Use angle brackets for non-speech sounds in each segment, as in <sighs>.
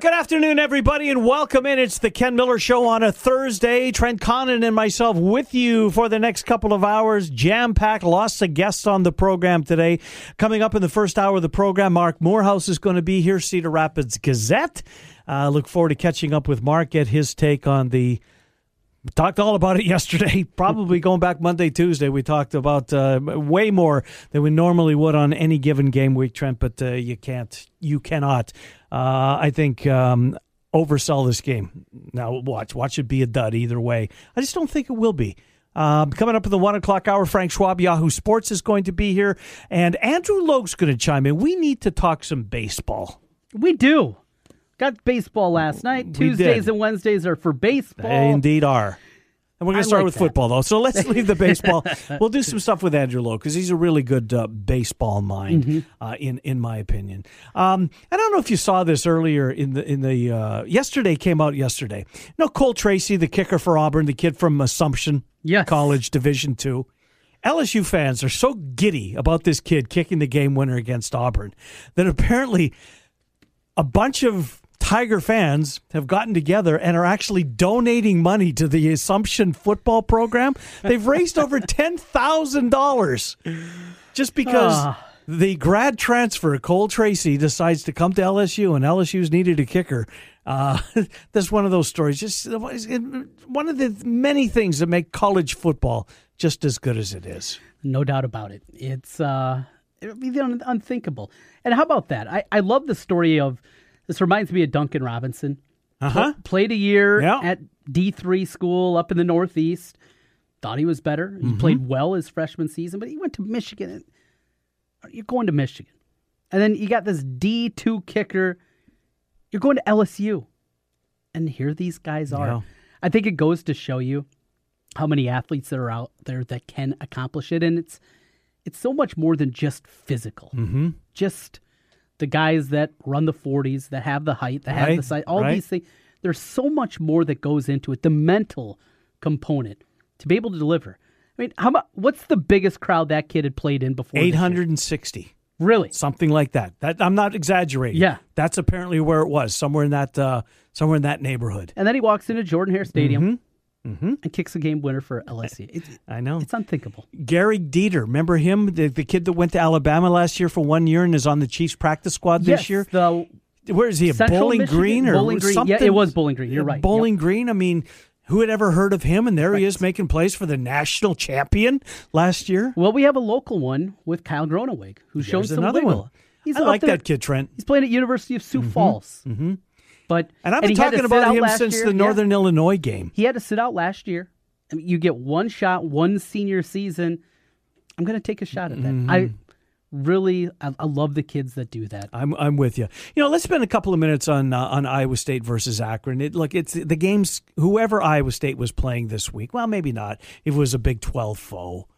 Good afternoon, everybody, and welcome in. It's the Ken Miller Show on a Thursday. Trent Condon and myself with you for the next couple of hours. Jam packed, lots of guests on the program today. Coming up in the first hour of the program, Mark Morehouse is going to be here, Cedar Rapids Gazette. Uh, look forward to catching up with Mark, get his take on the talked all about it <laughs> yesterday. Probably going back Monday, Tuesday, we talked about uh, way more than we normally would on any given game week, Trent. But uh, you can't, you cannot. Uh, I think um, oversell this game. Now watch, watch it be a dud either way. I just don't think it will be. Um, coming up in the one o'clock hour, Frank Schwab, Yahoo Sports is going to be here, and Andrew Logue's going to chime in. We need to talk some baseball. We do. Got baseball last night. Tuesdays and Wednesdays are for baseball. They indeed are. And we're going to start like with that. football, though. So let's leave the baseball. <laughs> we'll do some stuff with Andrew Logue because he's a really good uh, baseball mind, Mm-hmm. uh, in in my opinion. Um, I don't know if you saw this earlier in the in the uh, yesterday came out yesterday. No, Cole Tracy, the kicker for Auburn, the kid from Assumption Yes. College, Division Two. LSU fans are so giddy about this kid kicking the game winner against Auburn that apparently a bunch of Tiger fans have gotten together and are actually donating money to the Assumption football program. They've raised over <laughs> $10,000 just because Ah. the grad transfer, Cole Tracy, decides to come to LSU and LSU's needed a kicker. Uh, <laughs> that's one of those stories. Just one of the many things that make college football just as good as it is. No doubt about it. It's uh it would be unthinkable. And how about that? I, I love the story of this reminds me of Duncan Robinson. Uh huh. Played a year Yeah. at D three school up in the Northeast. Thought he was better. He Mm-hmm. played well his freshman season, but he went to Michigan. And, you're going to Michigan. And then you got this D two kicker. You're going to LSU. And here these guys are. Yeah. I think it goes to show you how many athletes that are out there that can accomplish it. And it's it's so much more than just physical. Mm-hmm. Just the guys that run the 40s, that have the height, that have the size, all right. these things. There's so much more that goes into it. The mental component to be able to deliver. I mean, how about what's the biggest crowd that kid had played in before? 860. Really? something like that. That I'm not exaggerating. Yeah. that's apparently where it was, somewhere in that uh, somewhere in that neighborhood. And then he walks into Jordan Hare Stadium Mm-hmm. And kicks a game winner for LSU. It's, I know. it's unthinkable. Gary Dieter, remember him, the, the kid that went to Alabama last year for one year and is on the Chiefs practice squad this yes, year. the Where is he? Central Bowling Michigan- Green or Bowling Green. Yeah, something? it was Bowling Green. You're right. Bowling Green. I mean, who had ever heard of him? And there he is making plays for the national champion last year. Well, we have a local one with Kyle Gronewig, who's shown There's some another wiggle. one. He's I like there- that kid, Trent. He's playing at University of Sioux Falls. Mm-hmm. But And I've been to talking about him since year. the Yeah. Northern Illinois game. He had to sit out last year. I mean, you get one shot, one senior season. I'm going to take a shot at that. Mm-hmm. I really, I, I love the kids that do that. I'm I'm with you. You know, let's spend a couple of minutes on uh, on Iowa State versus Akron. It look, it's the games. Whoever Iowa State was playing this week, well, maybe not. If it was a Big Twelve foe,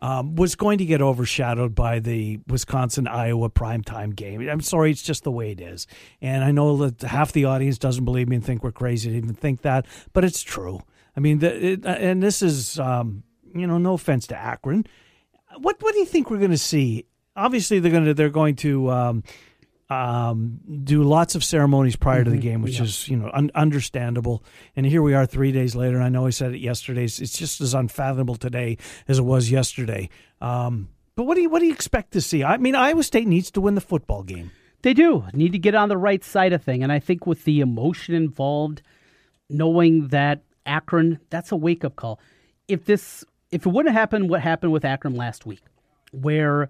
um, was going to get overshadowed by the Wisconsin Iowa primetime game. I'm sorry, it's just the way it is. And I know that half the audience doesn't believe me and think we're crazy to even think that, but it's true. I mean, the, it, and this is um, you know, no offense to Akron. What what do you think we're going to see? Obviously, they're going to they're going to um, um, do lots of ceremonies prior to the game, which is you know un- understandable. And here we are, three days later. And I know I said it yesterday. It's it's just as unfathomable today as it was yesterday. Um, but what do you what do you expect to see? I mean, Iowa State needs to win the football game. They do need to get on the right side of thing, and I think with the emotion involved, knowing that Akron, that's a wake up call. If this, if it wouldn't happen, what happened with Akron last week, where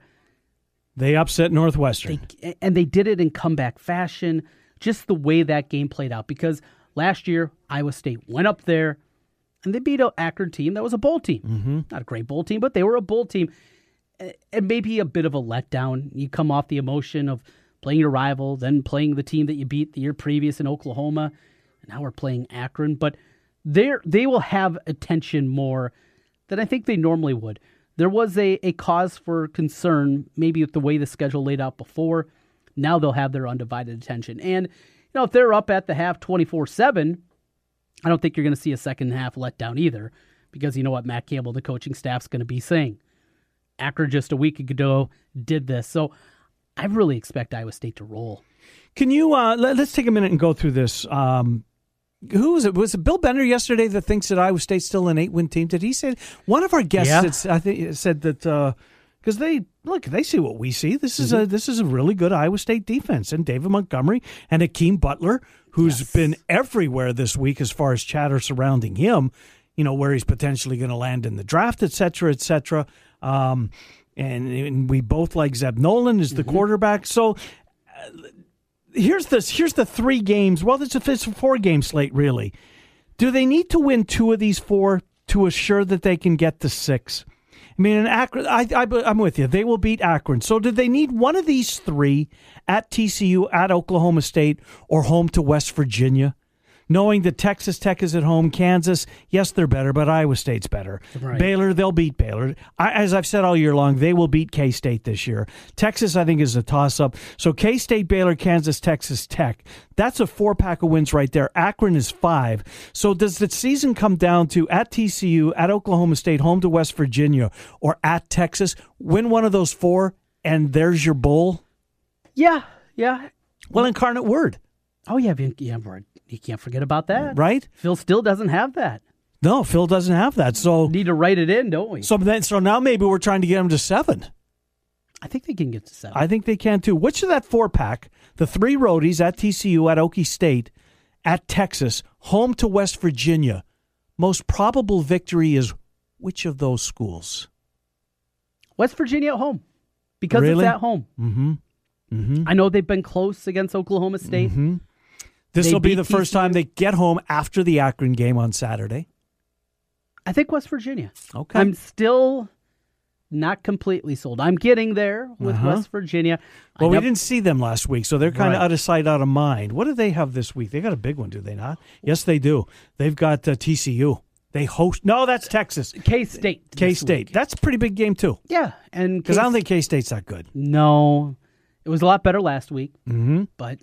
They upset Northwestern. they, and they did it in comeback fashion, just the way that game played out. Because last year Iowa State went up there and they beat an Akron team that was a bowl team, mm-hmm. not a great bowl team, but they were a bowl team, and maybe a bit of a letdown. You come off the emotion of playing your rival, then playing the team that you beat the year previous in Oklahoma. And now we're playing Akron. But they they will have attention more than I think they normally would. There was a, a cause for concern, maybe with the way the schedule laid out before. Now they'll have their undivided attention. And, you know, if they're up at the half 24 7, I don't think you're going to see a second half letdown either, because you know what Matt Campbell, the coaching staff's going to be saying. Akron just a week ago did this. So I really expect Iowa State to roll. Can you uh, let, us take a minute and go through this? Um, who was it? Was it Bill Bender yesterday that thinks that Iowa State's still an eight-win team? Did he say one of our guests? Yeah. I think said that because uh, they look, they see what we see. This is mm-hmm. a this is a really good Iowa State defense, and David Montgomery and Hakeem Butler, who's yes. been everywhere this week as far as chatter surrounding him. You know where he's potentially going to land in the draft, et cetera, et cetera. Um, and, and, we both like Zeb Noland as the mm-hmm. quarterback. So. Uh, here's this. Here's the three games. Well, it's a, it's a four game slate, really. Do they need to win two of these four to assure that they can get to six? I mean, Akron, I, I'm with you. They will beat Akron. So, do they need one of these three at TCU, at Oklahoma State, or home to West Virginia? Knowing that Texas Tech is at home, Kansas, yes, they're better, but Iowa State's better. Right. Baylor, they'll beat Baylor. I, as I've said all year long, they will beat K State this year. Texas, I think, is a toss up. So K State, Baylor, Kansas, Texas Tech. That's a four pack of wins right there. Akron is five. So does the season come down to at TCU, at Oklahoma State, home to West Virginia, or at Texas? Win one of those four, and there's your bowl? Yeah, yeah. Well, incarnate word. Oh yeah, yeah, you can't forget about that, right? Phil still doesn't have that. No, Phil doesn't have that. So need to write it in, don't we? So then, so now maybe we're trying to get him to seven. I think they can get to seven. I think they can too. Which of that four pack? The three roadies at TCU, at Okie State, at Texas, home to West Virginia. Most probable victory is which of those schools? West Virginia at home because really? it's at home. Mm-hmm. Mm-hmm. I know they've been close against Oklahoma State. Mm-hmm. This will be the first time they get home after the Akron game on Saturday. I think West Virginia. Okay. I'm still not completely sold. I'm getting there with uh-huh. West Virginia. Well, we didn't see them last week, so they're kind of right. out of sight, out of mind. What do they have this week? They got a big one, do they not? Yes, they do. They've got uh, TCU. They host. No, that's Texas. K State. K State. That's a pretty big game too. Yeah, and because I don't think K State's that good. No, it was a lot better last week. Mm-hmm. But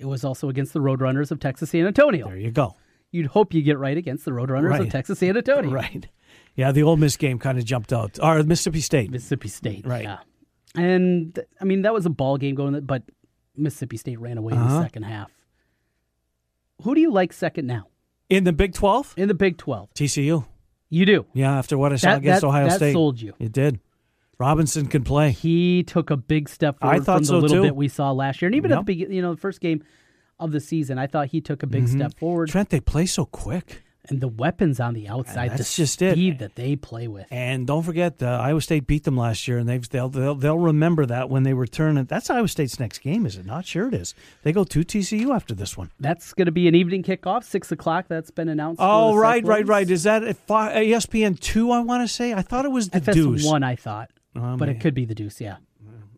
it was also against the Roadrunners of Texas San Antonio. There you go. You'd hope you get right against the Roadrunners right. of Texas San Antonio. <laughs> Right. Yeah, the Ole Miss game kind of jumped out. Or Mississippi State. Mississippi State. Right. Yeah. And I mean that was a ball game going, but Mississippi State ran away uh-huh. in the uh-huh. second half. Who do you like second now? In the Big Twelve? In the Big Twelve. TCU. You do. Yeah, after what I saw that, against that, Ohio that State. That sold you. It did. Robinson can play. He took a big step forward I thought from the so little too. bit we saw last year. And even yep. at the beginning, you know, the first game of the season, I thought he took a big mm-hmm. step forward. Trent, they play so quick. And the weapons on the outside, that's the just speed it. that they play with. And don't forget, uh, Iowa State beat them last year, and they've, they'll, they'll they'll remember that when they return. That's Iowa State's next game, is it not? Sure, it is. They go to TCU after this one. That's going to be an evening kickoff, six o'clock. That's been announced. Oh, right, right, right. Is that at ESPN two? I want to say. I thought it was the FS Deuce one. I thought, um, but it could be the Deuce. Yeah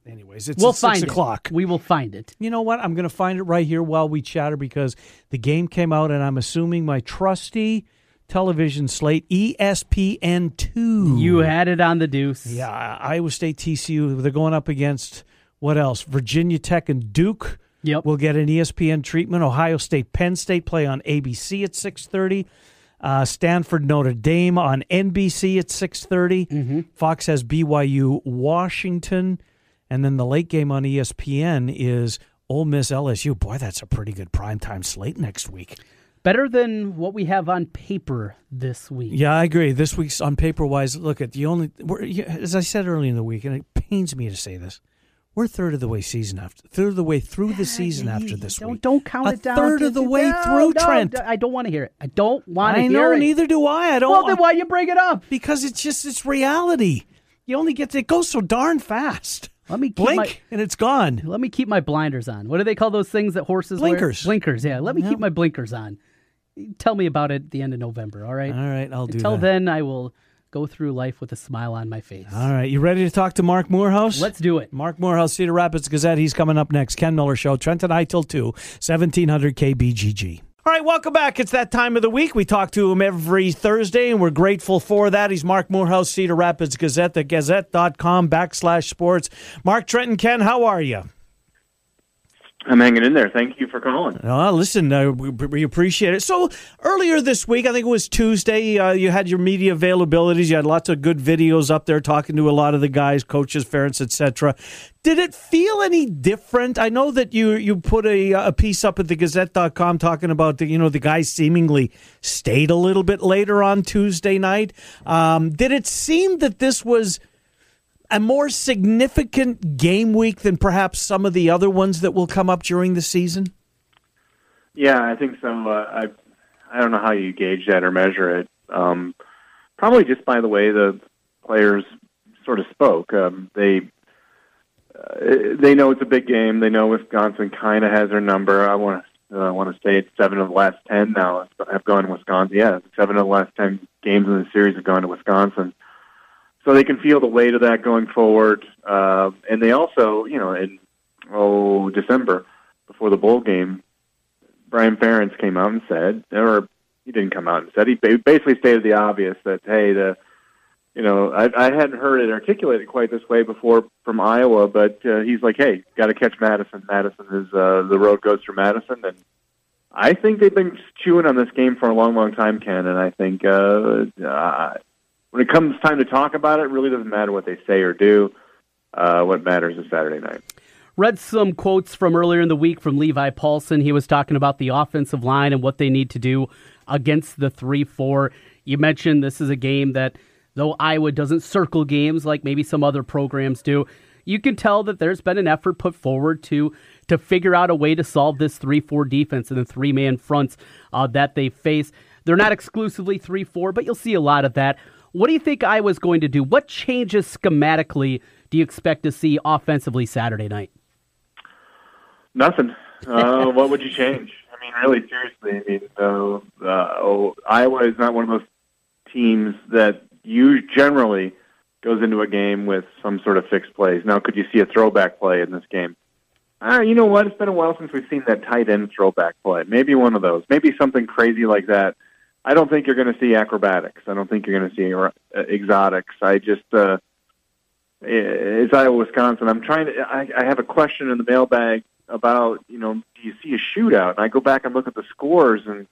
anyways, it's we'll find six it. o'clock. We will find it. You know what? I'm going to find it right here while we chatter because the game came out, and I'm assuming my trusty television slate, ESPN two. You had it on the deuce. Yeah, Iowa State, TCU. They're going up against what else? Virginia Tech and Duke. Yep. We'll get an ESPN treatment. Ohio State, Penn State play on ABC at 6:30. Uh, Stanford Notre Dame on NBC at 6:30. Mm-hmm. Fox has BYU Washington, and then the late game on ESPN is Ole Miss LSU. Boy, that's a pretty good primetime slate next week. Better than what we have on paper this week. Yeah, I agree. This week's on paper wise, look at the only as I said earlier in the week, and it pains me to say this. We're third of the way season after third of the way through the season after this don't, week. Don't count a it down. third of the way no, through, no, Trent. I don't want to hear it. I don't want to hear know, it. neither do I. I don't. Well, then why you bring it up? Because it's just it's reality. You only get to, it goes so darn fast. Let me blink my, and it's gone. Let me keep my blinders on. What do they call those things that horses blinkers. wear? Blinkers. Yeah. Let me keep my blinkers on. Tell me about it at the end of November. All right. All right. I'll do it. Until that. then, I will go through life with a smile on my face. All right, you ready to talk to Mark Morehouse? Let's do it. Mark Morehouse, Cedar Rapids Gazette. He's coming up next. Ken Miller Show, Trent and I till 2, 1700 KBGG. All right, welcome back. It's that time of the week. We talk to him every Thursday, and we're grateful for that. He's Mark Morehouse, Cedar Rapids Gazette, the gazette.com backslash sports. Mark Trenton, Ken, how are you? I'm hanging in there. Thank you for calling. Uh, listen, uh, we, we, appreciate it. So earlier this week, I think it was Tuesday, uh, you had your media availabilities. You had lots of good videos up there talking to a lot of the guys, coaches, parents, etc. Did it feel any different? I know that you you put a, a piece up at the Gazette.com talking about the you know the guys seemingly stayed a little bit later on Tuesday night. Um, did it seem that this was – a more significant game week than perhaps some of the other ones that will come up during the season? Yeah, I think so. Uh, I I don't know how you gauge that or measure it. Um, probably just by the way the players sort of spoke. Um, they uh, they know it's a big game. They know Wisconsin kind of has their number. I want to uh, want to say it's seven of the last ten now have gone to Wisconsin. Yeah, seven of the last ten games in the series have gone to Wisconsin so they can feel the weight of that going forward. Uh, and they also, you know, in oh December before the bowl game, Brian Ferentz came out and said, or he didn't come out and said, he basically stated the obvious that hey, the you know, I, I hadn't heard it articulated quite this way before from Iowa, but uh, he's like, hey, got to catch Madison. Madison is uh, the road goes through Madison, and I think they've been chewing on this game for a long, long time, Ken. And I think uh, uh, when it comes time to talk about it, it really doesn't matter what they say or do. Uh, what matters is Saturday night. Read some quotes from earlier in the week from Levi Paulsen. He was talking about the offensive line and what they need to do against the 3 4. You mentioned this is a game that, though Iowa doesn't circle games like maybe some other programs do, you can tell that there's been an effort put forward to to figure out a way to solve this 3 4 defense and the three man fronts uh, that they face. They're not exclusively 3 4, but you'll see a lot of that. What do you think Iowa's going to do? What changes schematically do you expect to see offensively Saturday night? Nothing. <laughs> Uh, what would you change? I mean, really, seriously. I mean, uh, uh, oh, Iowa is not one of those teams that you generally goes into a game with some sort of fixed plays. Now, could you see a throwback play in this game? Ah, you know what? It's been a while since we've seen that tight end throwback play. Maybe one of those. Maybe something crazy like that I don't think you're going to see acrobatics. I don't think you're going to see uh, exotics. I just uh, it's Iowa, Wisconsin. I'm trying to. I, I have a question in the mailbag about you know, do you see a shootout? And I go back and look at the scores, and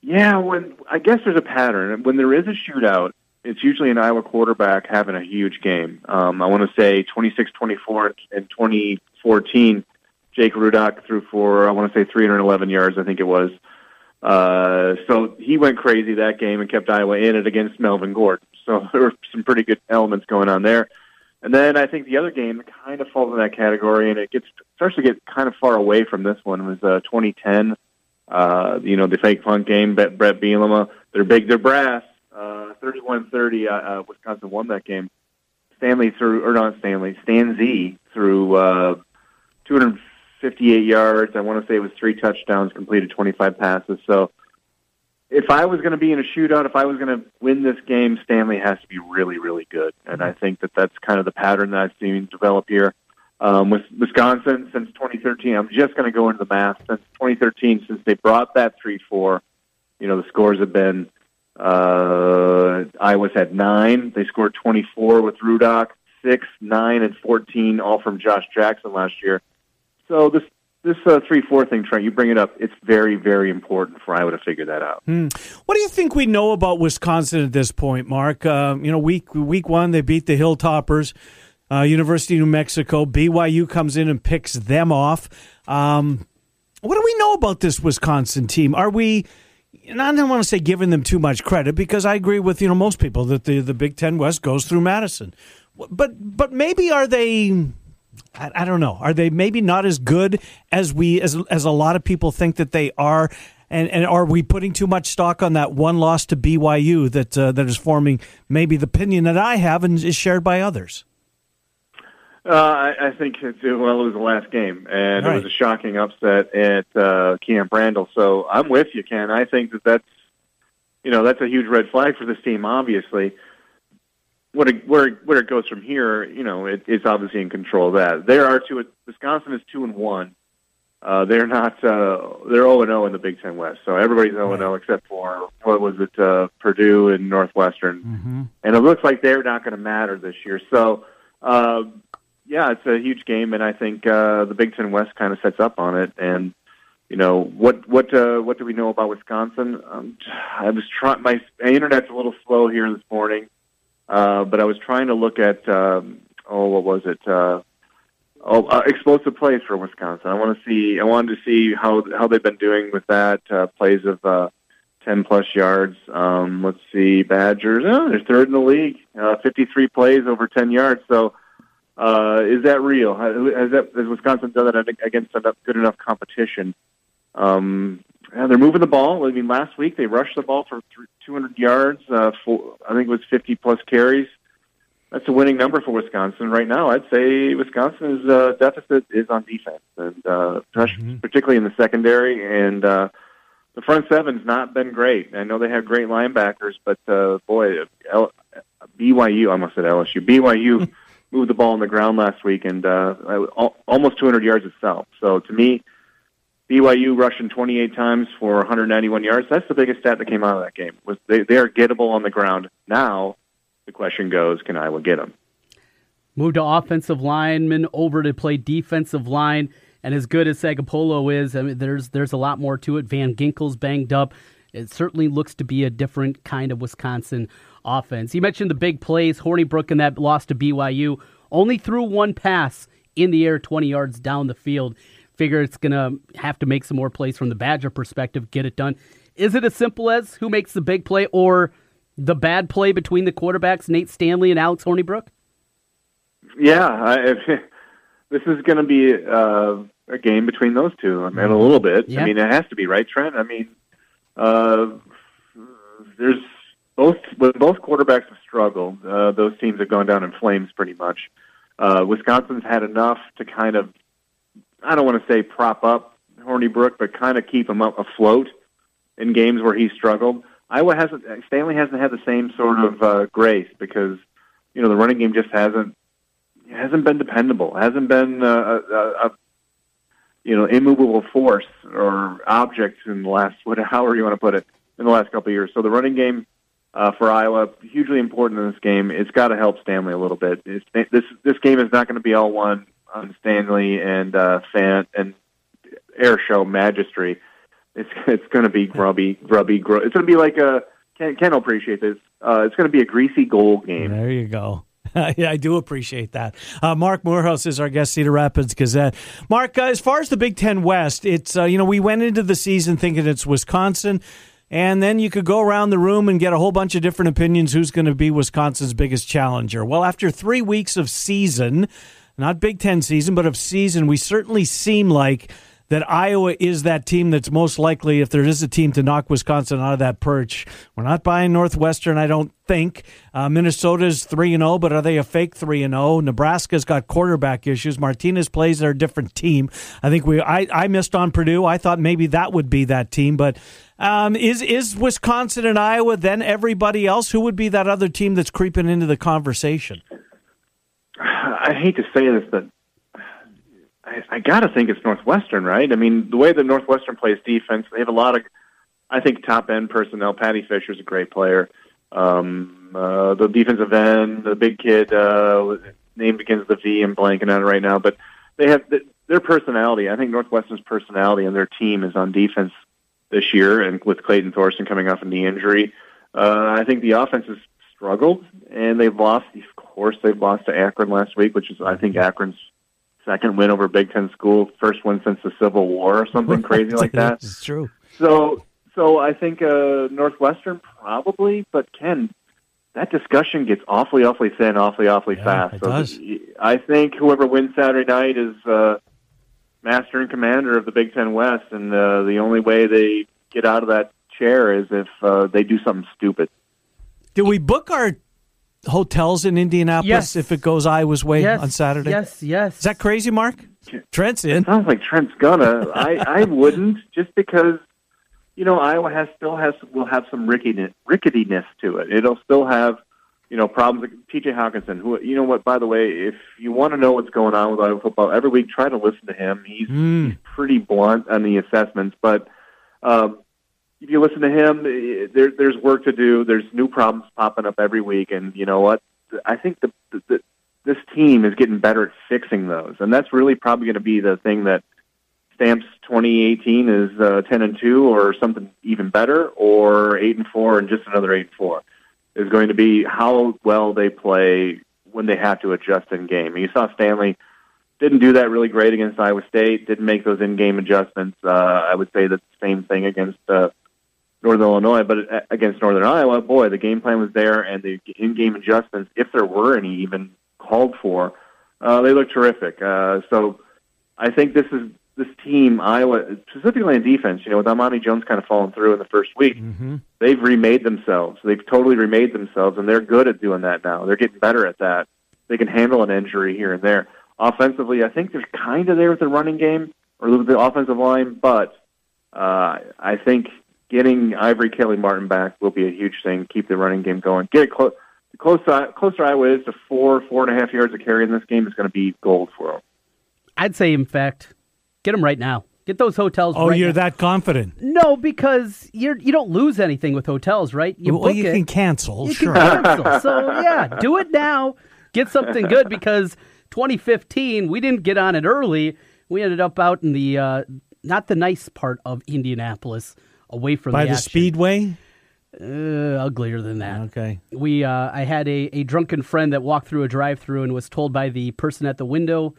yeah, when I guess there's a pattern. When there is a shootout, it's usually an Iowa quarterback having a huge game. Um, I want to say 26-24 in 2014. Jake Rudock threw for I want to say 311 yards. I think it was. Uh, so he went crazy that game and kept Iowa in it against Melvin Gordon. So <laughs> there were some pretty good elements going on there. And then I think the other game kind of falls in that category, and it gets starts to get kind of far away from this one. It was uh, 2010, uh, you know, the fake punt game. Bret Bielema, they're big, they're brass. Uh, 31-30, uh, uh, Wisconsin won that game. Stanley threw, or not Stanley, Stanzi threw uh, 200 58 yards. I want to say it was three touchdowns, completed 25 passes. So if I was going to be in a shootout, if I was going to win this game, Stanley has to be really, really good. And I think that that's kind of the pattern that I've seen develop here. Um, with Wisconsin since 2013, I'm just going to go into the math. Since 2013, since they brought that 3-4, you know, the scores have been uh, Iowa's had nine. They scored 24 with Rudock, six, nine, and 14, all from Josh Jackson last year. So this this uh, three four thing, Trent, you bring it up. It's very very important for Iowa to figure that out. Hmm. What do you think we know about Wisconsin at this point, Mark? Uh, you know, week week one they beat the Hilltoppers, uh, University of New Mexico. BYU comes in and picks them off. Um, what do we know about this Wisconsin team? Are we? And I don't want to say giving them too much credit because I agree with you know most people that the the Big Ten West goes through Madison, but but maybe are they? I, I, don't know. Are they maybe not as good as we as as a lot of people think that they are? And and are we putting too much stock on that one loss to BYU that uh, that is forming maybe the opinion that I have and is shared by others? Uh, I, I think it's, well, it was the last game, and right. it was a shocking upset at uh, Camp Randall. So I'm with you, Ken. I think that that's you know that's a huge red flag for this team, obviously. What it, where where it goes from here, you know, it, it's obviously in control of that. There are two. Wisconsin is two and one. Uh, they're not. Uh, they're zero and zero in the Big Ten West. So everybody's zero and zero except for what was it? Uh, Purdue and Northwestern, Mm-hmm. and it looks like they're not going to matter this year. So, uh, yeah, it's a huge game, and I think uh, the Big Ten West kind of sets up on it. And you know what what uh, what do we know about Wisconsin? Um, I was trying. My, my internet's a little slow here this morning, uh, but I was trying to look at um, oh, what was it? Uh, oh, uh, explosive plays for Wisconsin. I want to see. I wanted to see how how they've been doing with that uh, plays of uh, ten plus yards. Um, let's see, Badgers. Oh, they're third in the league. Uh, Fifty three plays over ten yards. So. Uh, is that real? Has, that, has Wisconsin done that against enough, good enough competition? Um, yeah, they're moving the ball. I mean, last week they rushed the ball for 200 yards. Uh, for, I think it was 50 plus carries. That's a winning number for Wisconsin right now. I'd say Wisconsin's uh, deficit is on defense, and uh, Mhm. particularly in the secondary. And uh, the front seven's not been great. I know they have great linebackers, but uh, boy, L- BYU, I almost said LSU. BYU <laughs> moved the ball on the ground last week and uh, almost 200 yards itself. So to me, BYU rushing 28 times for 191 yards. That's the biggest stat that came out of that game. Was they, they are gettable on the ground. Now the question goes, can Iowa get them? Move to offensive lineman over to play defensive line. And as good as Sagapolu is, I mean, there's there's a lot more to it. Van Ginkel's banged up. It certainly looks to be a different kind of Wisconsin offense. You mentioned the big plays. Hornibrook in that loss to BYU only threw one pass in the air, 20 yards down the field. Figure it's going to have to make some more plays from the Badger perspective, get it done. Is it as simple as who makes the big play or the bad play between the quarterbacks, Nate Stanley and Alex Hornibrook? Yeah, I, <laughs> this is going to be uh, a game between those two. I mean, a little bit. Yeah. I mean, it has to be right, Trent. I mean, uh, there's both when both quarterbacks have struggled. Uh, those teams have gone down in flames pretty much. Uh, Wisconsin's had enough to kind of, I don't want to say prop up Hornibrook, but kind of keep him up afloat in games where he struggled. Iowa hasn't. Stanley hasn't had the same sort of uh, grace because you know the running game just hasn't hasn't been dependable. Hasn't been uh, a, a, you know immovable force or object in the last <laughs> what however you want to put it in the last couple of years. So the running game uh, for Iowa hugely important in this game. It's got to help Stanley a little bit. It's, this this game is not going to be all one on Stanley and uh, Fant and air show magistry. It's it's going to be grubby, grubby, gr- It's going to be like a Ken, Ken will appreciate this. Uh, it's going to be a greasy goal game. There you go. <laughs> yeah, I do appreciate that. Uh, Mark Morehouse is our guest, Cedar Rapids Gazette. Mark, uh, as far as the Big Ten West, it's uh, you know we went into the season thinking it's Wisconsin, and then you could go around the room and get a whole bunch of different opinions who's going to be Wisconsin's biggest challenger. Well, after three weeks of season, not Big Ten season, but of season, we certainly seem like that Iowa is that team that's most likely, if there is a team to knock Wisconsin out of that perch. We're not buying Northwestern, I don't think. Uh, Minnesota's 3 0, but are they a fake 3 0? Nebraska's got quarterback issues. Martinez plays their different team. I think we, I, I missed on Purdue. I thought maybe that would be that team, but um, is, is Wisconsin and Iowa then everybody else? Who would be that other team that's creeping into the conversation? <sighs> I hate to say this, but I, I got to think it's Northwestern, right? I mean, the way that Northwestern plays defense, they have a lot of, I think, top end personnel. Paddy Fisher's a great player. Um, uh, the defensive end, the big kid, uh, name begins with a V. I'm blanking on it right now, but they have th- their personality. I think Northwestern's personality and their team is on defense this year, and with Clayton Thorson coming off a knee injury, uh, I think the offense has struggled, and they've lost. Of course, they've lost to Akron last week, which is I think Akron's second win over Big Ten school, first one since the Civil War, or something crazy like that. <laughs> It's true. So, so I think uh, Northwestern probably, but Ken, that discussion gets awfully, awfully thin, awfully, awfully Yeah, fast. it so does. I think whoever wins Saturday night is uh, master and commander of the Big Ten West, and uh, the only way they get out of that chair is if uh, they do something stupid. Do we book our hotels in Indianapolis Yes. if it goes Iowa's way yes, on Saturday? Yes, yes. Is that crazy, Mark? Trent's in. It Sounds like Trent's gonna. I I wouldn't just because you know Iowa has still has will have some ricketiness, ricketiness to it. It'll still have you know, problems like T.J. Hockenson, who, you know what, by the way, if you want to know what's going on with Iowa football, every week try to listen to him. He's, Mm. he's pretty blunt on the assessments, but um, if you listen to him, eh, there, there's work to do. There's new problems popping up every week, and you know what? I think the, the, the this team is getting better at fixing those, and that's really probably going to be the thing that stamps 2018 is uh, 10 and two, or something even better, or eight and four, and just another eight and four. Is going to be how well they play when they have to adjust in game. You saw Stanley didn't do that really great against Iowa State. Didn't make those in-game adjustments. Uh, I would say the same thing against uh, Northern Illinois, but uh, against Northern Iowa, boy, the game plan was there, and the in-game adjustments, if there were any, even called for, uh, they look terrific. Uh, so I think this is this team, Iowa, specifically in defense. You know, with Amani Jones kind of falling through in the first week, Mm-hmm. they've remade themselves. They've totally remade themselves, and they're good at doing that now. They're getting better at that. They can handle an injury here and there. Offensively, I think they're kind of there with the running game or the offensive line, but uh, I think getting Ivory Kelly Martin back will be a huge thing. Keep the running game going. Get it close. Close, closer Iowa is to four, four and a half yards of carry in this game is going to be gold for them. I'd say, in fact, get them right now. Get those hotels. Oh, right you're now. that confident? No, because you're you don't lose anything with hotels, right? You well, book you it, can cancel. you sure. can cancel. so <laughs> yeah, do it now. Get something good because 2015 we didn't get on it early. We ended up out in the uh, not the nice part of Indianapolis, away from By the, the speedway. Uh, uglier than that. Okay. We uh, I had a, a drunken friend that walked through a drive-through and was told by the person at the window,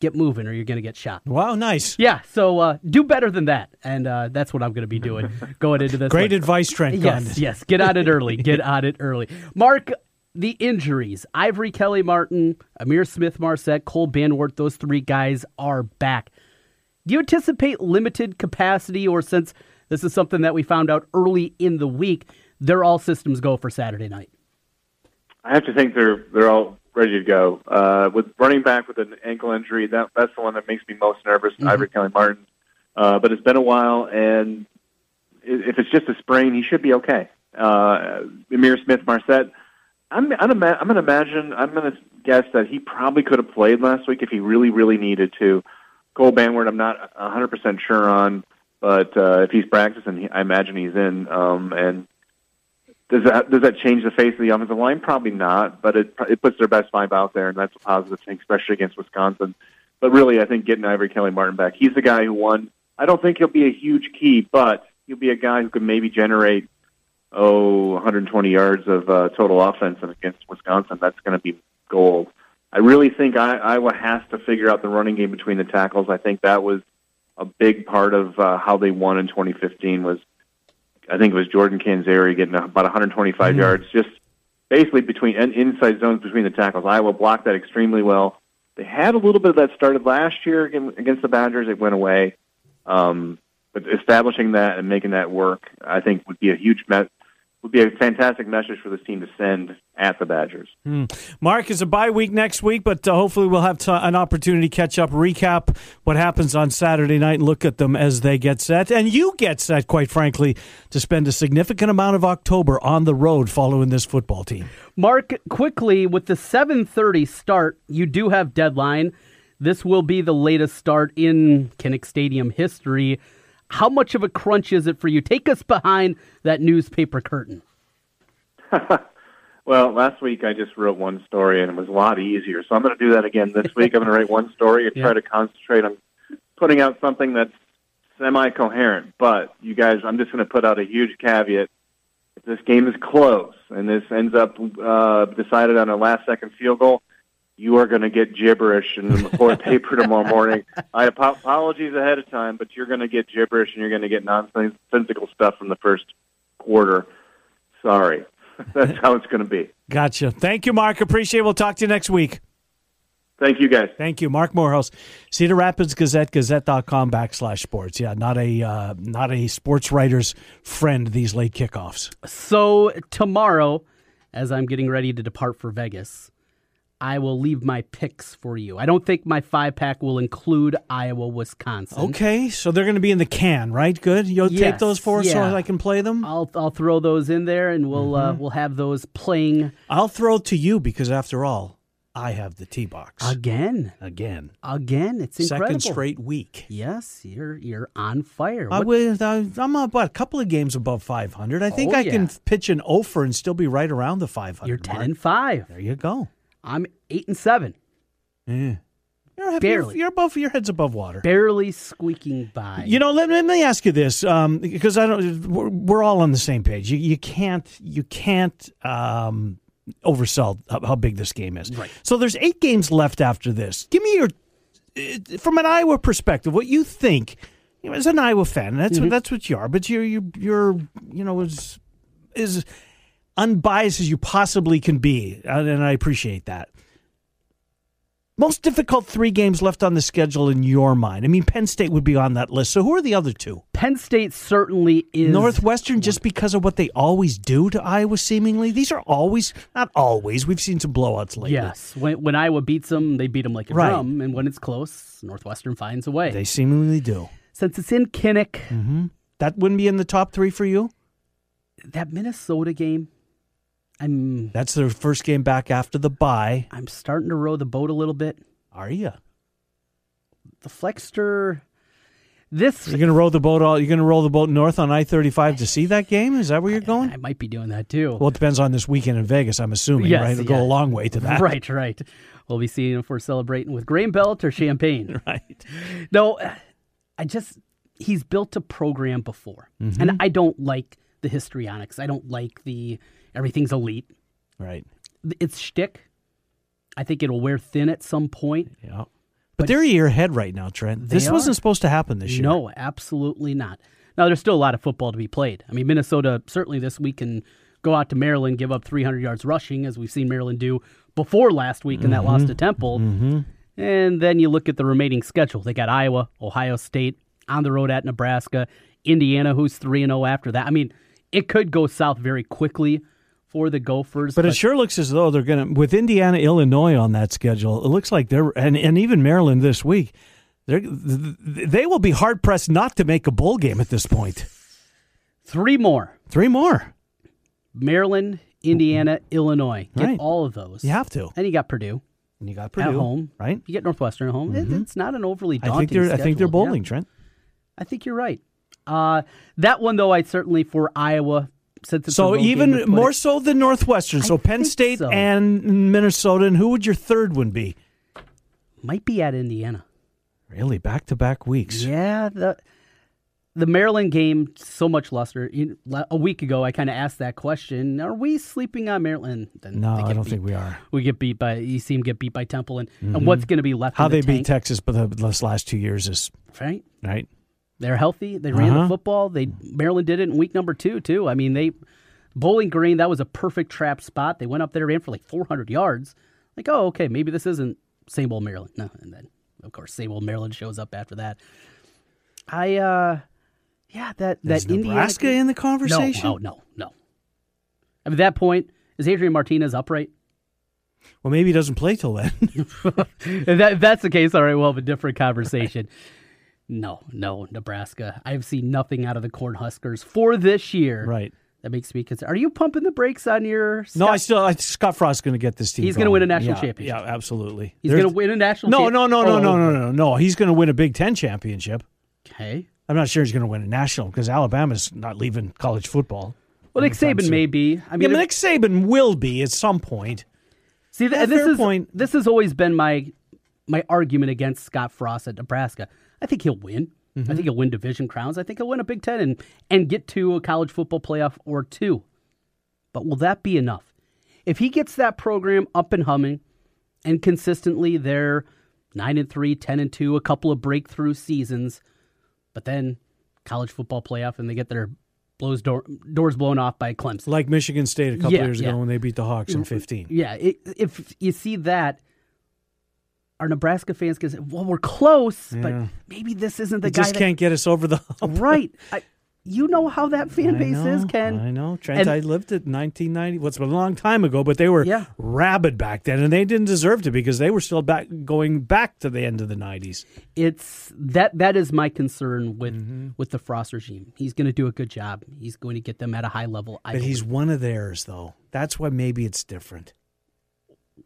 "Get moving, or you're going to get shot." Wow, nice. Yeah, so uh, do better than that, and uh, that's what I'm going to be doing <laughs> going into this. Great one. advice, Trent. Yes, Condon. yes. Get on it early. <laughs> Get on it early. Mark, the injuries: Ivory Kelly Martin, Ihmir Smith Marsette, Cole Banwart. Those three guys are back. Do you anticipate limited capacity, or since this is something that we found out early in the week, they're all systems go for Saturday night? I have to think they're they're all ready to go. Uh, with running back with an ankle injury, that that's the one that makes me most nervous. Ivory Kelly Martin, uh, but it's been a while, and if it's just a sprain, he should be okay. Uh, Ihmir Smith Marsette, I'm I'm, I'm going to imagine I'm going to guess that he probably could have played last week if he really really needed to. Cole Banwart, I'm not 100 percent sure on, but uh, if he's practicing, he, I imagine he's in. Um, and does that does that change the face of the offensive line? Probably not, but it it puts their best five out there, and that's a positive thing, especially against Wisconsin. But really, I think getting Ivory Kelly Martin back, he's the guy who won. I don't think he'll be a huge key, but he'll be a guy who could maybe generate oh 120 yards of uh, total offense against Wisconsin. That's going to be gold. I really think Iowa has to figure out the running game between the tackles. I think that was a big part of uh, how they won in 2015 was I think it was Jordan Canzeri getting about 125 yards, just basically between and inside zones between the tackles. Iowa blocked that extremely well. They had a little bit of that started last year against the Badgers. It went away, um, but establishing that and making that work, I think, would be a huge me- would be a fantastic message for this team to send at the Badgers. Mark is a bye week next week, but uh, hopefully we'll have t- an opportunity to catch up, recap what happens on Saturday night, and look at them as they get set. And you get set, quite frankly, to spend a significant amount of October on the road following this football team. Mark, quickly with the 7:30 start, you do have deadline. This will be the latest start in Kinnick Stadium history. How much of a crunch is it for you? Take us behind that newspaper curtain. <laughs> Well, last week I just wrote one story and it was a lot easier. So I'm going to do that again this week. I'm going to write one story and <laughs> try to concentrate on putting out something that's semi-coherent. But you guys, I'm just going to put out a huge caveat. If this game is close and this ends up uh, decided on a last-second field goal, you are going to get gibberish in the Florida <laughs> paper tomorrow morning. I apo- apologies ahead of time, but you're going to get gibberish and you're going to get nonsensical stuff from the first quarter. Sorry. <laughs> That's how it's going to be. Gotcha. Thank you, Mark. Appreciate it. We'll talk to you next week. Thank you, guys. Thank you, Mark Morehouse, Cedar Rapids Gazette, Gazette.com backslash sports. Yeah, not a uh, not a sports writer's friend. These late kickoffs. So tomorrow, as I'm getting ready to depart for Vegas, I will leave my picks for you. I don't think my five pack will include Iowa, Wisconsin. Okay, so they're going to be in the can, right? Good. You'll tape Yes, those for us yeah. so I can play them. I'll I'll throw those in there, and we'll uh, Mm-hmm. we'll have those playing I'll throw it to you because after all, I have the tee box again, again. again. It's incredible. Second straight week. Yes, you're you're on fire. I What- I, I'm about a couple of games above 500. I think Oh, I can pitch an offer and still be right around the 500. you're ten mark. and five. There you go. I'm eight and seven, Yeah. You're, Barely. You're, above. Your head's above water. barely squeaking by. You know, let, let me ask you this, um, because I don't. We're, we're all on the same page. You, you can't. You can't um, oversell how, how big this game is. Right. So there's eight games left after this. Give me your, uh, from an Iowa perspective, what you think. You know, as an Iowa fan, that's Mm-hmm. what that's what you are. But you're you you're you know is as unbiased as you possibly can be, and I appreciate that. Most difficult three games left on the schedule in your mind. I mean, Penn State would be on that list. So who are the other two? Penn State certainly is Northwestern, just because of what they always do to Iowa, seemingly. These are always, not always. We've seen some blowouts lately. Yes, when when Iowa beats them, they beat them like a Right. drum, and when it's close, Northwestern finds a way. They seemingly do. Since it's in Kinnick, mm-hmm. That wouldn't be in the top three for you? that Minnesota game, I'm That's their first game back after the bye. I'm starting to row the boat a little bit. Are you? The Flexter, this You're going to row the boat all. You're going to roll the boat north on I thirty five to see that game. Is that where you're going? I might be doing that too. Well, it depends on this weekend in Vegas. I'm assuming, Yes, right? It'll go a long way to that, Right, right. We'll be seeing if we're celebrating with grain belt or champagne. <laughs> Right. No, I just he's built a program before, Mm-hmm. and I don't like the histrionics. I don't like the everything's elite. Right. It's shtick. I think it'll wear thin at some point. Yeah. But, they're a year ahead right now, Trent. This wasn't are. supposed to happen this year. No, absolutely not. Now there's still a lot of football to be played. I mean, Minnesota certainly this week can go out to Maryland, give up 300 yards rushing, as we've seen Maryland do before last week in that loss to Temple. Mm-hmm. And then you look at the remaining schedule. They got Iowa, Ohio State, on the road at Nebraska, Indiana, who's three and zero after that. I mean, it could go south very quickly for the Gophers. But it sure looks as though they're going to, with Indiana, Illinois on that schedule, it looks like they're, and, and even Maryland this week, they're, they will be hard pressed not to make a bowl game at this point. three more: Three more. Maryland, Indiana, Illinois. Get Right. all of those. You have to. And you got Purdue. And you got Purdue. at home, Right? You get Northwestern at home. It- it's not an overly I daunting. think they're, I think they're bowling, Yeah. Trent. I think you're right. Uh, that one though, I certainly for Iowa since it's a So even more so than Northwestern. I So Penn State so. and Minnesota. And who would your third one be? might be at Indiana. Really, back to back weeks. Yeah, the the Maryland game so much luster. A week ago, I kind of asked that question: Are we sleeping on Maryland? Then No, I don't beat. think we are. We get beat by. You see them get beat by Temple, and, and mm-hmm. what's going to be left? How the they beat Texas, but the last two years is right? right. They're healthy. They ran Uh-huh. the football. They Maryland did it in week number two too. I mean, they Bowling Green that was a perfect trap spot. They went up there ran for like 400 yards. Like, oh, okay, maybe this isn't same old Maryland. No, and then of course same old Maryland shows up after that. I uh, yeah, that that Is Indiana Nebraska game- in the conversation? No, no, no, no. I mean, at that point, is Adrian Martinez upright? Well, maybe he doesn't play till then. if, <laughs> that, if that's the case, all right, we'll have a different conversation. <laughs> No, no, Nebraska. I've seen nothing out of the Cornhuskers for this year. right. That makes me concerned. Are you pumping the brakes on your? No, I still I, Scott Frost's going to get this team. He's gonna win a national Yeah, championship. Yeah, absolutely. He's going to win a national. No, champ- no, no, no, Oh, no, no, no, no. He's going to win a Big Ten championship. Okay. I'm not sure he's going to win a national because Alabama's not leaving college football. Well, Nick Saban soon. may be. I mean, if- Nick Saban will be at some point. See, th- Yeah, this is point. this has always been my my argument against Scott Frost at Nebraska. I think he'll win. Mm-hmm. I think he'll win division crowns. I think he'll win a Big Ten and and get to a college football playoff or two. But will that be enough? If he gets that program up and humming, and consistently they're nine and three, 10 and two, a couple of breakthrough seasons, but then college football playoff and they get their blows door, doors blown off by Clemson. Like Michigan State a couple Yeah, years yeah. ago when they beat the Hawks in 15. Yeah, it, if you see that, our Nebraska fans can say, "Well, we're close, Yeah. but maybe this isn't the guy." just that, can't get us over the hump. right. I, you know how that <laughs> fan base know, is, Ken. I know. Trent, And- I lived it in 1990. What's been a long time ago, but they were Yeah. rabid back then, and they didn't deserve to because they were still back going back to the end of the 90s. It's that that is my concern with Mm-hmm. with the Frost regime. He's going to do a good job. He's going to get them at a high level. I But he's one of theirs, though. That's why maybe it's different.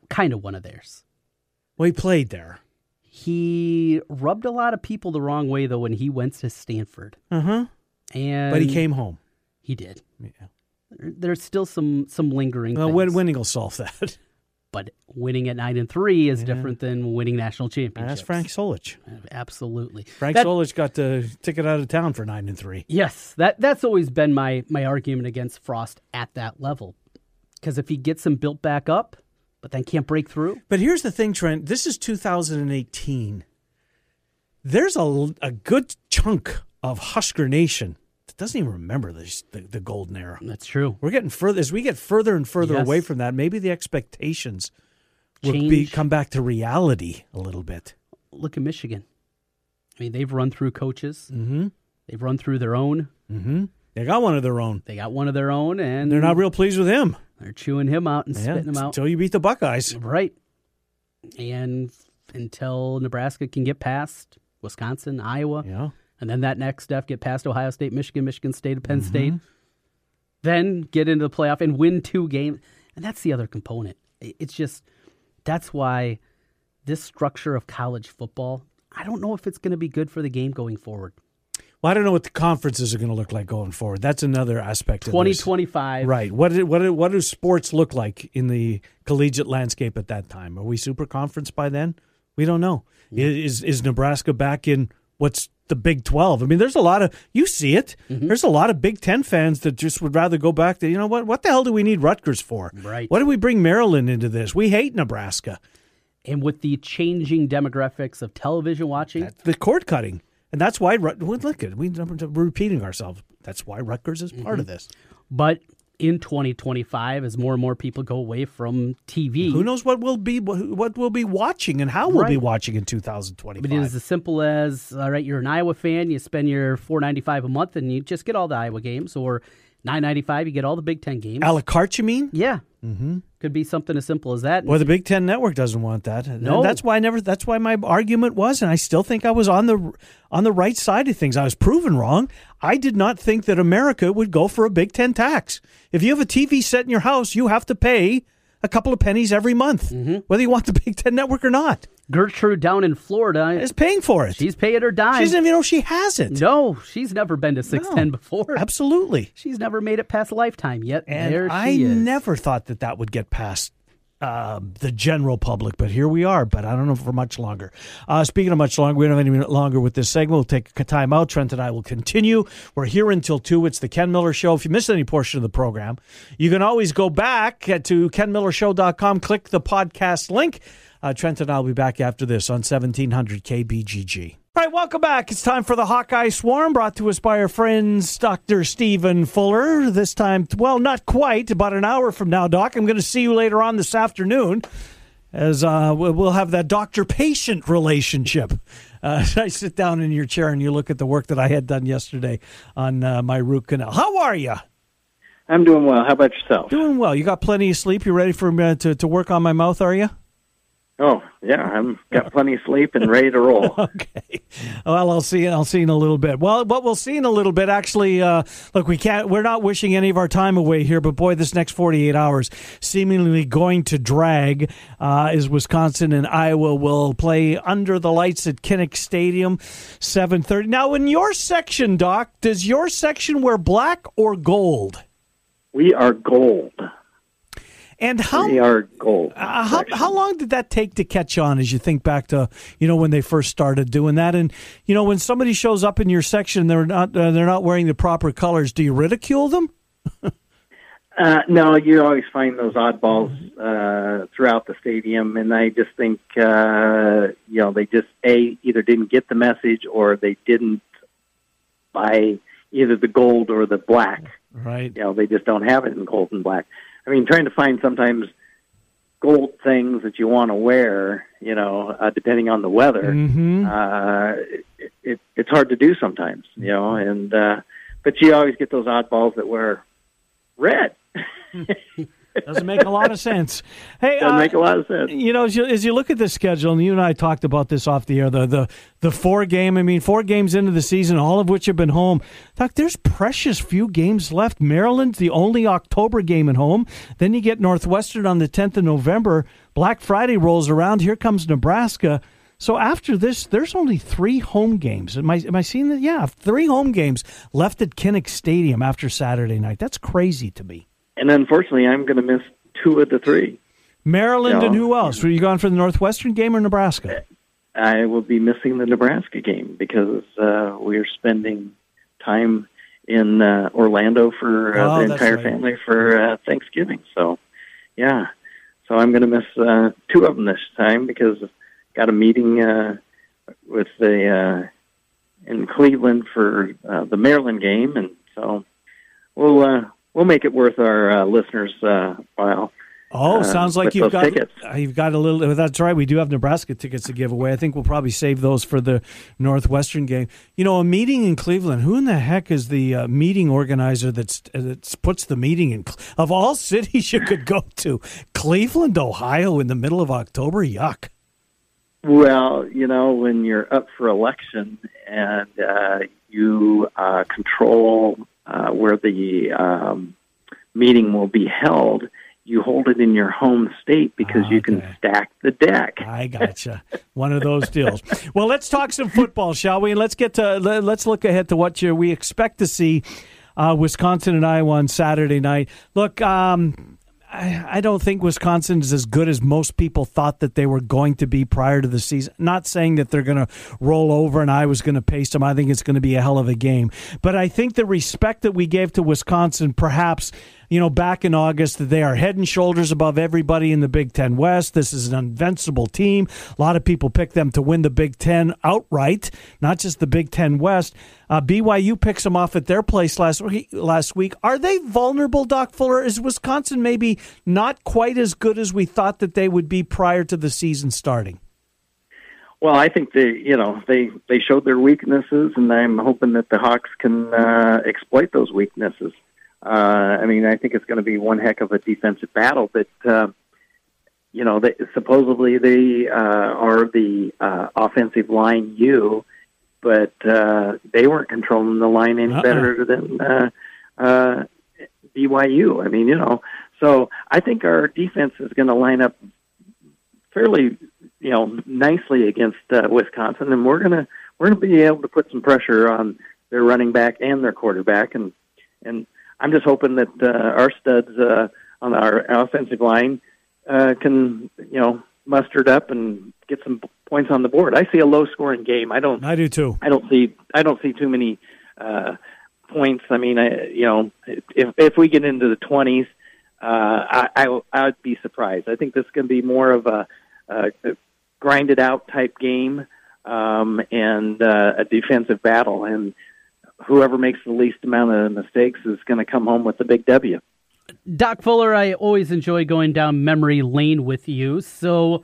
kind of one of theirs. Well, he played there. He rubbed a lot of people the wrong way though when he went to Stanford, Uh huh. and But he came home. He did. Yeah. There's still some some lingering. Well, win- winning will solve that. <laughs> but winning at nine and three is different than winning national championships. That's Frank Solich. Absolutely. Frank That- Solich got the ticket out of town for nine and three. Yes, that that's always been my my argument against Frost at that level, because if he gets him built back up, but then can't break through, But here's the thing, Trent. This is 2018. There's a, a good chunk of Husker Nation that doesn't even remember this, the, the golden era. that's true. We're getting further as we get further and further Yes. away from that. Maybe the expectations will be, come back to reality a little bit. Look at Michigan. I mean, they've run through coaches. Mm-hmm. They've run through their own. Mm-hmm. They got one of their own. They got one of their own, and They're not real pleased with him. They're chewing him out and spitting him out. Until you beat the Buckeyes. Right. And until Nebraska can get past Wisconsin, Iowa, Yeah. and then that next step get past Ohio State, Michigan, Michigan State, Penn Mm-hmm. State, then get into the playoff and win two games. And that's the other component. It's just that's why this structure of college football, I don't know if it's going to be good for the game going forward. Well, I don't know what the conferences are going to look like going forward. That's another aspect of 2025. Right. What did, what did, what do sports look like in the collegiate landscape at that time? Are we super conference by then? We don't know. Is is Nebraska back in what's the Big Twelve? I mean, there's a lot of you see it. Mm-hmm. There's a lot of Big Ten fans that just would rather go back to you know what? What the hell do we need Rutgers for? Right. What do we bring Maryland into this? We hate Nebraska. And with the changing demographics of television watching, That's the cord cutting, and that's why look we we're repeating ourselves. That's why Rutgers is part of mm-hmm. this. but in 2025, as more and more people go away from TV, Who knows what we'll be what we'll be watching and how we'll be watching in 2025. But it is as simple as all right, you're an Iowa fan, you spend your four ninety five a month, and you just get all the Iowa games, or nine ninety five, you get all the Big Ten games. A la carte, you mean? yeah, mm-hmm. could be something as simple as that. Well, the Big Ten Network doesn't want that. And No. that's why I never. That's why my argument was, and I still think I was on the on the right side of things. I was proven wrong. I did not think that America would go for a Big Ten tax. If you have a TV set in your house, you have to pay a couple of pennies every month, Mm-hmm. whether you want the Big Ten Network or not. Gertrude down in Florida, Is paying for it. she's paying her dime. She doesn't even know she has it. no, she's never been to six ten No. before. Absolutely. She's never made it past lifetime yet. And there I never thought that that would get past uh, the general public, but here we are. But I don't know for much longer. Uh, speaking of much longer, we don't have any longer with this segment. We'll take a time out. Trent and I will continue. We're here until 2. It's the Ken Miller Show. If you missed any portion of the program, you can always go back to kenmillershow.com, click the podcast link. Uh, Trent and I will be back after this on 1700 KBGG. All right, welcome back. It's time for the Hawkeye Swarm, brought to us by our friends Dr. Stephen Fuller. This time, well, not quite, about an hour from now, Doc. I'm going to see you later on this afternoon as uh, we- we'll have that doctor patient relationship. Uh, <laughs> I sit down in your chair and you look at the work that I had done yesterday on uh, my root canal. How are you? I'm doing well. How about yourself? Doing well. You got plenty of sleep. You ready for me uh, to, to work on my mouth, are you? Oh, yeah, I'm got plenty of sleep and ready to roll. <laughs> Okay. Well, I'll see. I'll see in a little bit. Well, what we'll see in a little bit. Actually, uh, look, we can't. We're not wishing any of our time away here. But boy, this next forty-eight hours seemingly going to drag. Uh, is Wisconsin and Iowa will play under the lights at Kinnick Stadium, seven thirty. Now, in your section, Doc, does your section wear black or gold? We are gold. And how are gold. Uh, how, how long did that take to catch on as you think back to you know when they first started doing that and you know when somebody shows up in your section they're not uh, they're not wearing the proper colors do you ridicule them Uh, no, you always find those oddballs uh, throughout the stadium, and I just think uh, you know they just a either didn't get the message or they didn't buy either the gold or the black. right You know, they just don't have it in gold and black. I mean, trying to find sometimes gold things that you want to wear, you know, uh, depending on the weather. mm-hmm. uh, it, it, it's hard to do sometimes, you know. And uh, but you always get those oddballs that wear red. <laughs> Doesn't make a lot of sense. Hey, Doesn't uh, make a lot of sense. You know, as you, as you look at the schedule, and you and I talked about this off the air, the the the four game. I mean, four games into the season, all of which have been home. Doc, there's precious few games left. Maryland's the only October game at home. Then you get Northwestern on the 10th of November. Black Friday rolls around. Here comes Nebraska. So after this, there's only three home games. Am I am I seeing that? Yeah, three home games left at Kinnick Stadium after Saturday night. That's crazy to me. And unfortunately, I'm going to miss two of the three. Maryland No. and who else? Were you going for the Northwestern game or Nebraska? I will be missing the Nebraska game because uh, we're spending time in uh, Orlando for uh, Oh, the entire right. family for uh, Thanksgiving. So, yeah, so I'm going to miss uh, two of them this time because I've got a meeting uh, with the uh, in Cleveland for uh, the Maryland game, and so we'll uh, we'll make it worth our uh, listeners' uh, while. Oh, uh, sounds like you've got tickets. you've got a little. That's right. We do have Nebraska tickets to give away. I think we'll probably save those for the Northwestern game. You know, a meeting in Cleveland. Who in the heck is the uh, meeting organizer that's that puts the meeting in? Of all <laughs> cities you could go to, Cleveland, Ohio, in the middle of October. Yuck. Well, you know, when you're up for election and uh, you uh, control uh, where the um, meeting will be held, you hold it in your home state because you can stack the deck. I gotcha. One of those deals. <laughs> Well, let's talk some football, shall we? And let's get to let- let's look ahead to what you, we expect to see uh, Wisconsin and Iowa on Saturday night. Look, um, I, I don't think Wisconsin is as good as most people thought that they were going to be prior to the season. Not saying that they're going to roll over and I was going to pace them. I think it's going to be a hell of a game. But I think the respect that we gave to Wisconsin, perhaps you know, back in August, that they are head and shoulders above everybody in the Big Ten West. This is an invincible team. A lot of people pick them to win the Big Ten outright, not just the Big Ten West. Uh, BYU picks them off at their place last week. Last week, are they vulnerable, Doc Fuller? Is Wisconsin maybe not quite as good as we thought that they would be prior to the season starting? Well, I think they, you know, they they showed their weaknesses, and I'm hoping that the Hawks can uh, exploit those weaknesses. Uh, I mean, I think it's going to be one heck of a defensive battle, but uh, you know, they, supposedly they uh, are the uh, offensive line U, but uh, they weren't controlling the line any Uh-uh. better than uh, uh, BYU. I mean, you know, so I think our defense is going to line up fairly, you know, nicely against uh, Wisconsin, and we're gonna we're gonna be able to put some pressure on their running back and their quarterback, and and I'm just hoping that uh, our studs uh, on our offensive line uh, can you know muster it up and get some points on the board. I see a low scoring game. I don't I do too. I don't see I don't see too many uh, points. I mean, I you know if if we get into the twenties, uh, I, I I would be surprised. I think this is going to be more of a, a grinded out type game um, and uh, a defensive battle, and whoever makes the least amount of mistakes is going to come home with the big W. Doc Fuller, I always enjoy going down memory lane with you. So,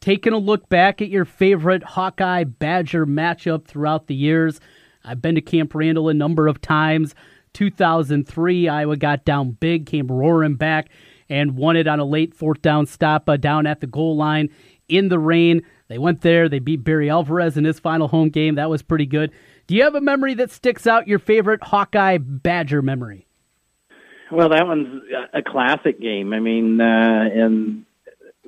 taking a look back at your favorite Hawkeye Badger matchup throughout the years, I've been to Camp Randall a number of times. 2003, Iowa got down big, came roaring back, and won it on a late fourth down stop uh, down at the goal line in the rain. They went there, they beat Barry Alvarez in his final home game. That was pretty good. Do you have a memory that sticks out, your favorite Hawkeye Badger memory? Well, that one's a classic game. I mean, uh, and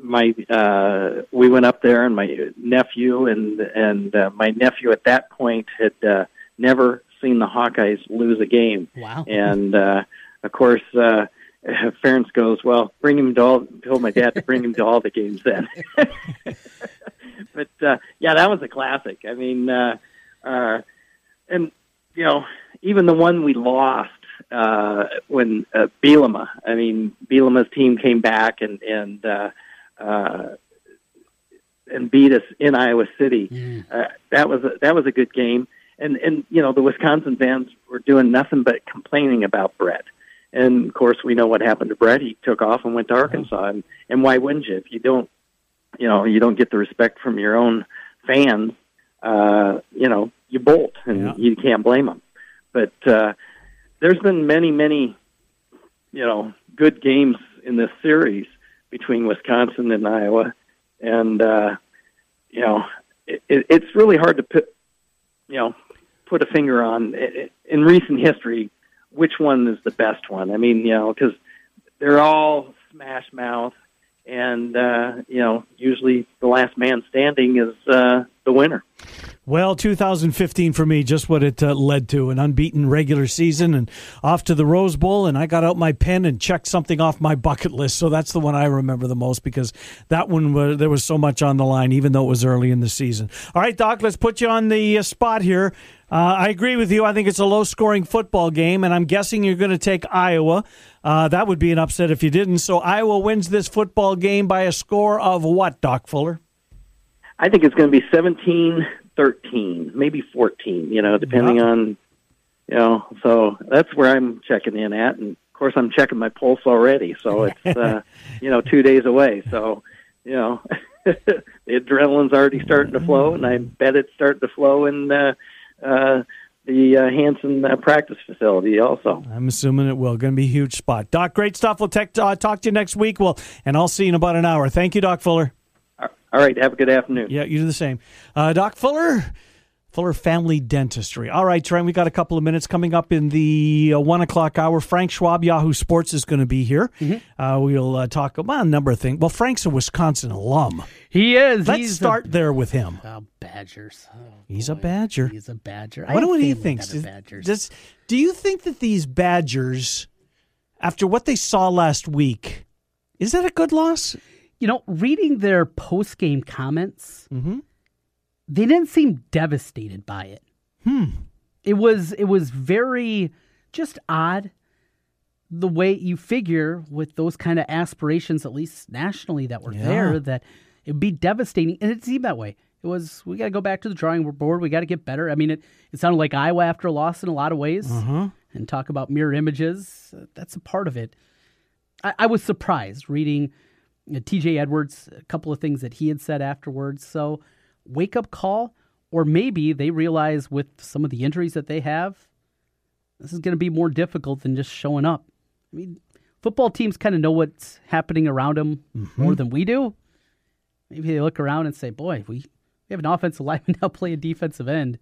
my uh, we went up there, and my nephew and and uh, my nephew at that point had uh, never seen the Hawkeyes lose a game. Wow. <laughs> And uh, of course, uh, <laughs> Ferentz goes, "Well, bring him to all." Told my dad to bring him to all the games then. <laughs> but uh, yeah, that was a classic. I mean, uh, uh, and you know, even the one we lost uh, when uh, Bielema. I mean, Bielema's team came back and and uh, uh, and beat us in Iowa City. Uh, that was a, that was a good game. And and you know the Wisconsin fans were doing nothing but complaining about Bret. And of course, we know what happened to Bret. He took off and went to Arkansas. And and why wouldn't you? If you don't, you know, you don't get the respect from your own fans. Uh, you know, you bolt, and Yeah. you can't blame them. But uh, there's been many, many, you know, good games in this series between Wisconsin and Iowa, and uh, you know, it, it, it's really hard to put, you know, put a finger on it, in recent history which one is the best one. I mean, you know, because they're all smash mouth, and uh, you know, usually the last man standing is uh, the winner. Well, 2015 for me, just what it uh, led to an unbeaten regular season and off to the Rose Bowl. And I got out my pen and checked something off my bucket list. So that's the one I remember the most because that one, was, there was so much on the line, even though it was early in the season. All right, Doc, let's put you on the uh, spot here. Uh, I agree with you. I think it's a low scoring football game, and I'm guessing you're going to take Iowa. Uh, that would be an upset if you didn't. So Iowa wins this football game by a score of what, Doc Fuller? I think it's going to be 17 13, maybe 14, you know, depending on, you know, so that's where I'm checking in at. And of course, I'm checking my pulse already. So <laughs> it's, uh, you know, two days away. So, you know, <laughs> the adrenaline's already starting to flow, and I bet it's starting to flow in, uh, uh, the uh, Hansen uh, practice facility also. I'm assuming it will. Going to be a huge spot. Doc, great stuff. We'll tech, uh, talk to you next week. Well, and I'll see you in about an hour. Thank you, Doc Fuller. All right. Have a good afternoon. Yeah, you do the same. Uh, Doc Fuller, Fuller Family Dentistry. All right, Trent, we got a couple of minutes coming up in the uh, one o'clock hour. Frank Schwab, Yahoo Sports, is going to be here. Mm-hmm. Uh, we'll uh, talk about a number of things. Well, Frank's a Wisconsin alum. He is. Let's He's start a, there with him. Badgers. Oh, He's boy. a Badger. He's a Badger. What do you think? Does, do you think that these Badgers, after what they saw last week, is that a good loss? you know, reading their post game comments, mm-hmm. They didn't seem devastated by it. Hmm. It was it was very just odd the way you figure with those kind of aspirations, at least nationally, that were yeah. there, that it'd be devastating. And it seemed that way. It was we got to go back to the drawing board. We got to get better. I mean, it it sounded like Iowa after a loss in a lot of ways, uh-huh. and talk about mirror images. That's a part of it. I, I was surprised reading TJ Edwards, a couple of things that he had said afterwards. So, wake up call, or maybe they realize with some of the injuries that they have, this is going to be more difficult than just showing up. I mean, football teams kind of know what's happening around them mm-hmm. more than we do. Maybe they look around and say, boy, we, we have an offensive <laughs> lineman now play a defensive end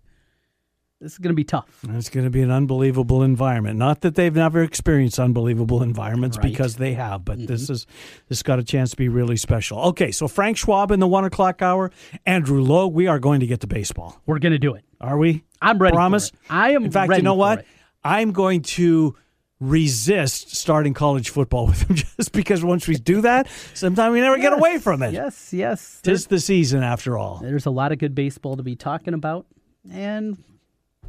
this is going to be tough. It's going to be an unbelievable environment. Not that they've never experienced unbelievable environments, right. because they have, but mm-hmm. this is this got a chance to be really special. Okay, so Frank Schwab in the one o'clock hour, Andrew Logue. We are going to get to baseball. We're going to do it. Are we? I'm ready. Promise. I am. In fact, you know what? It. I'm going to resist starting college football <laughs> with him just because once we do that, sometimes we never yes, get away from it. Yes, yes. Tis the season after all. There's a lot of good baseball to be talking about, and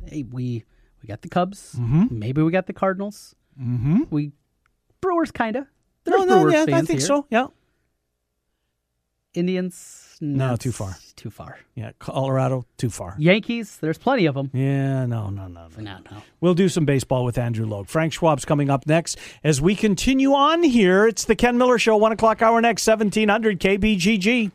hey, we we got the Cubs. Mm-hmm. Maybe we got the Cardinals. Mm-hmm. We Brewers kind of. No, no, yeah, I think here. so. Yeah. Indians. No, too far. Too far. Yeah, Colorado, too far. Yankees, there's plenty of them. Yeah, no, no, no, no. No, no. We'll do some baseball with Andrew Logue. Frank Schwab's coming up next as we continue on here. It's the Ken Miller Show, one o'clock hour next, seventeen hundred KBGG.